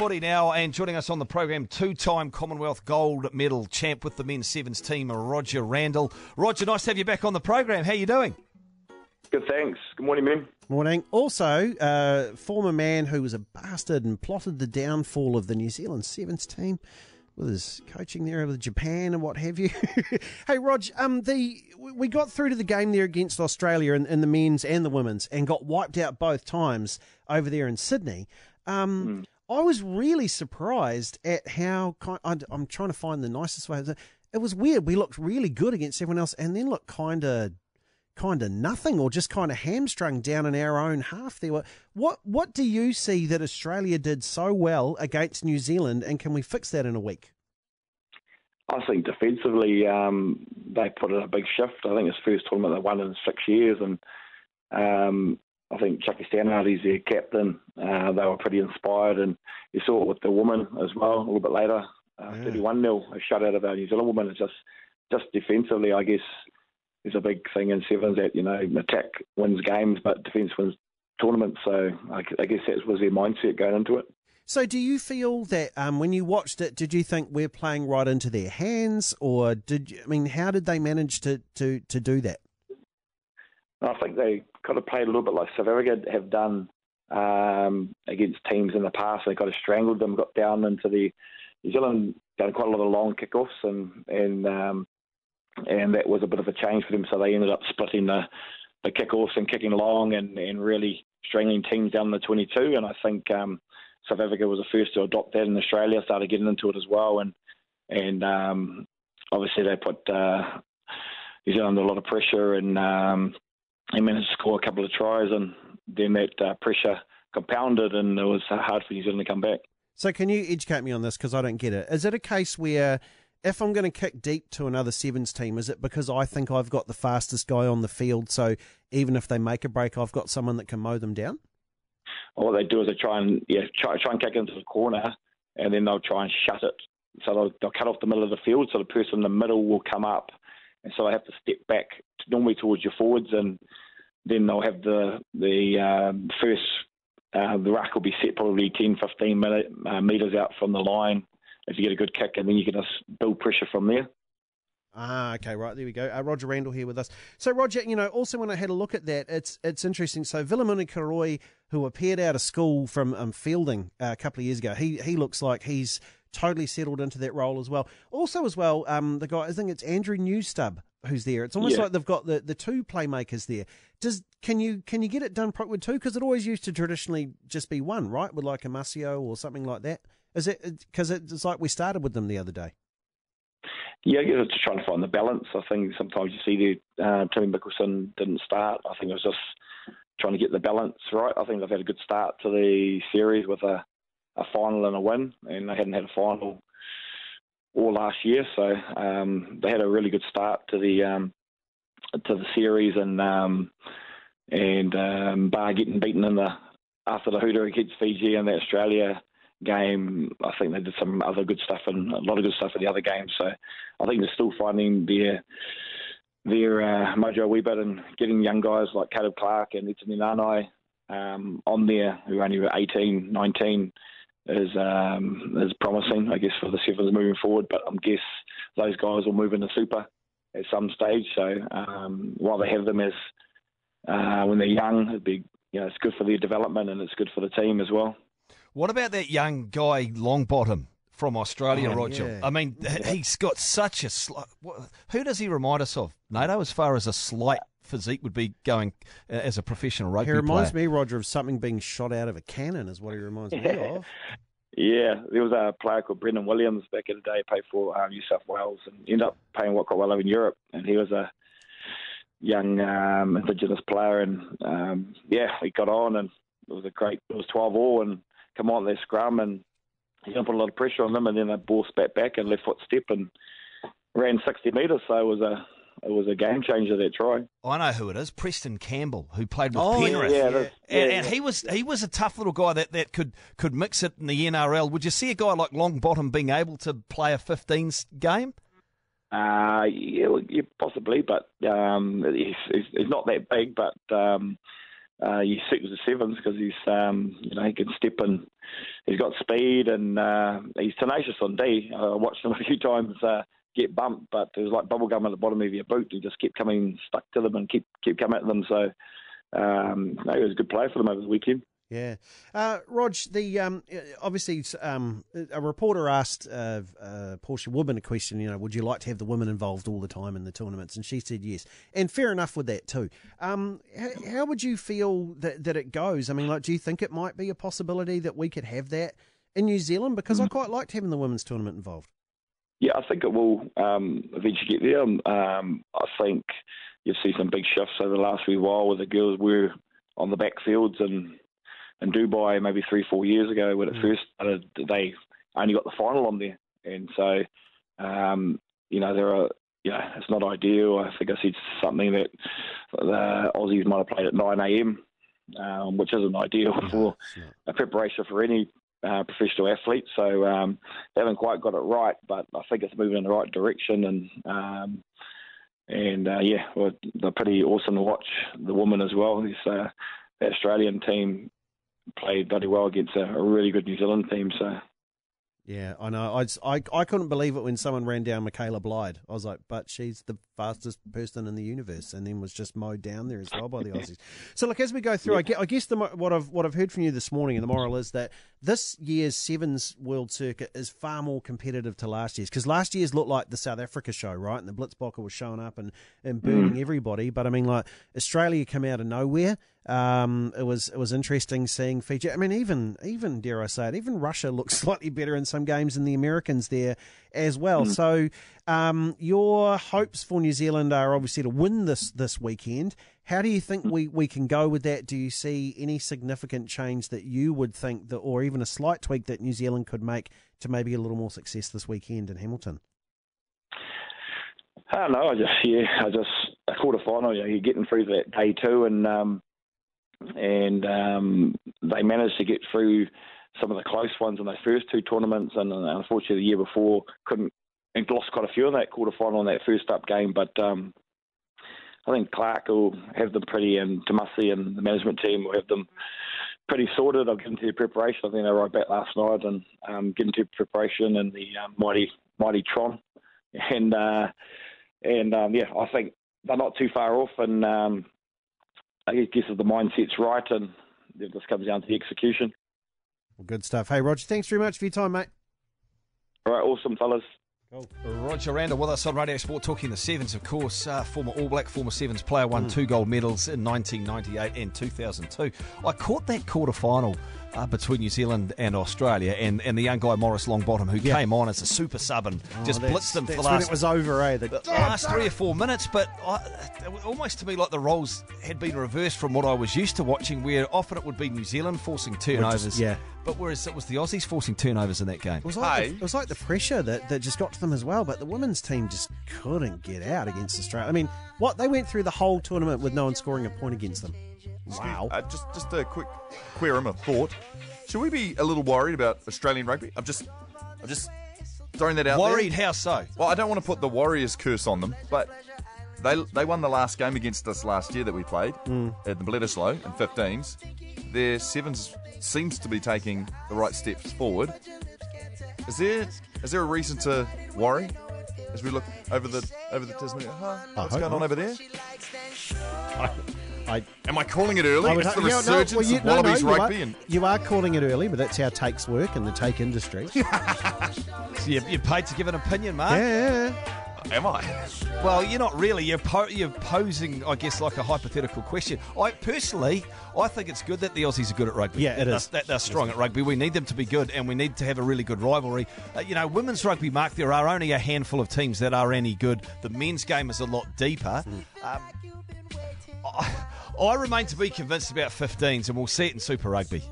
footy now, and joining us on the program, two-time Commonwealth gold medal champ with the men's sevens team, Roger Randle. Roger, nice to have you back on the program. How are you doing? Good, thanks. Good morning, man. Morning. Also, uh, former man who was a bastard and plotted the downfall of the New Zealand sevens team with his coaching there with Japan and what have you. hey, Rog, um, the we got through to the game there against Australia in, in, the men's and the women's and got wiped out both times over there in Sydney. Um, mm. I was really surprised at how kind. I'm trying to find the nicest way. It was weird. We looked really good against everyone else, and then looked kind of kind of nothing or just kind of hamstrung down in our own half there. What what do you see that Australia did so well against New Zealand and can we fix that in a week? I think defensively um, they put in a big shift. I think it's the first tournament they won in six years and um, I think Chucky Stannard is their captain. Uh, they were pretty inspired and you saw it with the woman as well a little bit later. Uh, yeah. 31 0, a shutout of our New Zealand woman. It's just, just defensively, I guess, is a big thing in sevens that you know attack wins games, but defence wins tournaments. So I, I guess that was their mindset going into it. So, do you feel that um, when you watched it, did you think we're playing right into their hands, or did you, I mean, how did they manage to to to do that? I think they kind of played a little bit like South Africa have done um, against teams in the past. They kind of strangled them, got down into the New Zealand done quite a lot of long kickoffs and and um, and that was a bit of a change for them. So they ended up splitting the the kickoffs and kicking long and, and really strangling teams down the 22. And I think um, South Africa was the first to adopt that, and Australia started getting into it as well. And and um, obviously they put uh, New Zealand under a lot of pressure and um, they managed to score a couple of tries, and then that uh, pressure compounded, and it was hard for New Zealand to come back. So, can you educate me on this because I don't get it? Is it a case where if I'm going to kick deep to another sevens team, is it because I think I've got the fastest guy on the field? So even if they make a break, I've got someone that can mow them down. Well, what they do is they try and yeah try, try and kick into the corner, and then they'll try and shut it. So they'll, they'll cut off the middle of the field, so the person in the middle will come up, and so they have to step back normally towards your forwards, and then they'll have the the um, first uh, the ruck will be set probably 10, 15 minute, uh, meters out from the line if you get a good kick, and then you can just build pressure from there. Ah, okay, right there we go. Uh, Roger Randle here with us. So, Roger, you know, also when I had a look at that, it's it's interesting. So, Vilimoni Koroi, who appeared out of school from um, Feilding uh, a couple of years ago, he he looks like he's totally settled into that role as well. Also, as well, um, the guy I think it's Andrew Knewstubb who's there. It's almost yeah. like they've got the, the two playmakers there. Does can you can you get it done properly with two? Because it always used to traditionally just be one, right? With like a Masio or something like that. Is it because it's like we started with them the other day? Yeah, you're just trying to find the balance. I think sometimes you see the uh, Timmy Mikkelson didn't start. I think it was just trying to get the balance right. I think they've had a good start to the series with a, a final and a win, and they hadn't had a final all last year, so um, they had a really good start to the um, to the series, and um, and um, bar getting beaten in the after the hooter against Fiji and the Australia game. I think they did some other good stuff and a lot of good stuff in the other games. So I think they're still finding their their uh, mojo a wee bit and getting young guys like Caleb Clark and Ita Nanai um, on there who are only 18, 19 is um, is promising, I guess, for the Sevens moving forward. But I guess those guys will move into Super at some stage. So um, while they have them as uh, when they're young, it'd be you know it's good for their development and it's good for the team as well. What about that young guy Longbottom from Australia, oh, Roger? Yeah. I mean, he's got such a slight. Who does he remind us of, Nato, as far as a slight physique would be going uh, as a professional rugby player. He reminds player? me, Roger, of something being shot out of a cannon, is what he reminds me of. Yeah, there was a player called Brendan Williams back in the day, played for um, New South Wales and ended up playing what quite well over in Europe. And he was a young um, Indigenous player, and um, yeah, he got on, and it was a great. It was twelve all, and come on their scrum and he's going to put a lot of pressure on them, and then they ball spat back and left foot step and ran 60 metres. So it was a it was a game changer that try. I know who it is, Preston Campbell, who played with oh, Penrith. Yeah, yeah. And, and, he was he was a tough little guy that, that could could mix it in the NRL. Would you see a guy like Longbottom being able to play a 15s game? Uh, yeah, yeah possibly, but um, he's, he's, he's, not that big. But um, uh, you stick with the sevens because he's um, you know he can step and he's got speed and uh, he's tenacious on D. I watched him a few times uh, get bumped, but it was like bubble gum at the bottom of your boot. He just kept coming stuck to them and keep keep coming at them. So um, no, he was a good player for them over the weekend. Yeah, uh, Rog. The um, obviously um, a reporter asked uh, uh, Portia Woodman a question. You know, would you like to have the women involved all the time in the tournaments? And she said yes. And fair enough with that too. Um, how, how, would you feel that that it goes? I mean, like, do you think it might be a possibility that we could have that in New Zealand? Because mm. I quite liked having the women's tournament involved. Yeah, I think it will um, eventually get there. Um, I think you've seen some big shifts over the last few while where the girls were on the backfields and in Dubai maybe three, four years ago when it mm. first started, they only got the final on there. And so, um, you know, there are, yeah, it's not ideal. I think I said something that the Aussies might have played at 9 a.m., um, which isn't ideal for a preparation for any uh, professional athlete. So um, haven't quite got it right, but I think it's moving in the right direction. And um, and uh, yeah, well, they're pretty awesome to watch. The women as well. This uh, the Australian team played bloody well against a, a really good New Zealand team. So. Yeah, I know. I, I, I couldn't believe it when someone ran down Michaela Blyde. I was like, but she's the fastest person in the universe, and then was just mowed down there as well by the Aussies. so, look, as we go through, yeah. I, guess the, what I've what I've heard from you this morning, and the moral is that this year's sevens world circuit is far more competitive to last year's because last year's looked like the South Africa show, right? And the Blitzbokke was showing up and, and burning mm. everybody. But I mean, like Australia came out of nowhere. Um, it was it was interesting seeing Fiji. I mean, even even dare I say it, even Russia looks slightly better in some games than the Americans there as well. Mm. So, um, your hopes for New Zealand are obviously to win this this weekend. How do you think we, we can go with that? Do you see any significant change that you would think that, or even a slight tweak that New Zealand could make to maybe a little more success this weekend in Hamilton? I don't know. I just yeah, I just a quarter final. You know, you're getting through that day two, and um, and um, they managed to get through some of the close ones in those first two tournaments, and unfortunately the year before couldn't and lost quite a few in that quarter final in that first up game. But um, I think Clark will have them pretty, and Tomasi and the management team will have them pretty sorted. I'll get into the preparation. I think they right back last night and um, get into preparation and the um, mighty mighty Tron, and uh, and um, yeah, I think they're not too far off, and um, I guess if the mindset's right, and it just comes down to the execution. Well, good stuff. Hey, Roger, thanks very much for your time, mate. All right, awesome, fellas. Roger Randle with us on Radio Sport talking the Sevens, of course. Uh, former All Black, former Sevens player, won mm. two gold medals in 1998 and 2002. I caught that quarter final uh, between New Zealand and Australia, and, and the young guy Maurice Longbottom, who yeah. came on as a super sub and oh, just blitzed them for the last. it was over, eh? The, the last three or four minutes, but I, almost to me like the roles had been reversed from what I was used to watching, where often it would be New Zealand forcing turnovers. Just, yeah. But whereas it was the Aussies forcing turnovers in that game. It was like, hey. the, it was like the pressure that, that just got to them as well, but the women's team just couldn't get out against Australia. I mean, what? They went through the whole tournament with no one scoring a point against them. Wow. Uh, just, just a quick querum of thought. Should we be a little worried about Australian rugby? I'm just, I'm just throwing that out worried, there. how so? Well, I don't want to put the Warriors curse on them, but they they won the last game against us last year that we played mm. at the Bledisloe in 15s. Their sevens seems to be taking the right steps forward. Is there is there a reason to worry as we look over the over the Tasmania? Huh? What's going on over there? I, I, Am I calling it early? Would, it's the resurgence no, well, you, of Wallabies no, no, rugby. You are, and... you are calling it early, but that's how takes work in the take industry. so you, you're paid to give an opinion, Marc. Yeah. Am I? Well, you're not really. You're, po- you're posing, I guess, like a hypothetical question. I personally, I think it's good that the Aussies are good at rugby. Yeah, it they're, is. They're, they're strong at rugby. We need them to be good, and we need to have a really good rivalry. Uh, you know, women's rugby, Marc, there are only a handful of teams that are any good. The men's game is a lot deeper. Mm. Um, I, I remain to be convinced about 15s, and we'll see it in Super Rugby.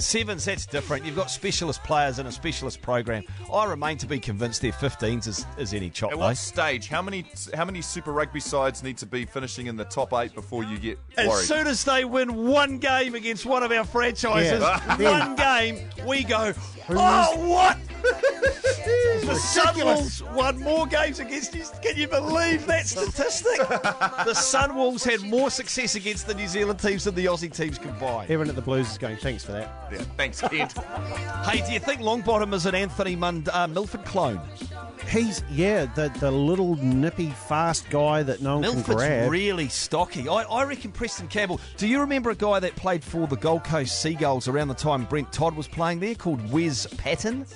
Sevens, that's different. You've got specialist players in a specialist program. I remain to be convinced their 15s is, is any chop. At what stage? How many how many Super Rugby sides need to be finishing in the top eight before you get worried? As soon as they win one game against one of our franchises, yeah. one game, we go, oh, what? the Sunwolves won more games against you. Can you believe that statistic? the Sunwolves had more success against the New Zealand teams than the Aussie teams combined. Everyone at the Blues is going, thanks for that. Yeah, thanks, Kent. hey, do you think Longbottom is an Anthony Mund- uh, Milford clone? He's yeah, the the little nippy fast guy that no one Milford's can grab. really stocky. I, I reckon Preston Campbell. Do you remember a guy that played for the Gold Coast Seagulls around the time Brent Todd was playing there called Wes Patten?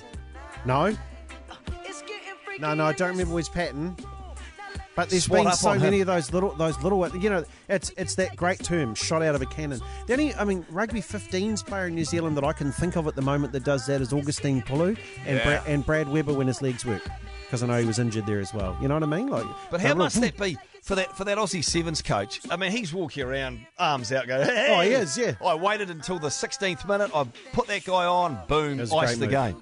No, no, no, I don't remember Wes Patten. But there's Spot been so many him. of those little, those little, you know, it's it's that great term, shot out of a cannon. The only, I mean, rugby 15s player in New Zealand that I can think of at the moment that does that is Augustine Pulu and Yeah. Brad, and Brad Weber when his legs work, because I know he was injured there as well. You know what I mean? Like, But how must that be for that for that Aussie Sevens coach? I mean, he's walking around, arms out, going, hey, Oh, he is, yeah. I waited until the 16th minute. I put that guy on, boom, It was a iced the great game.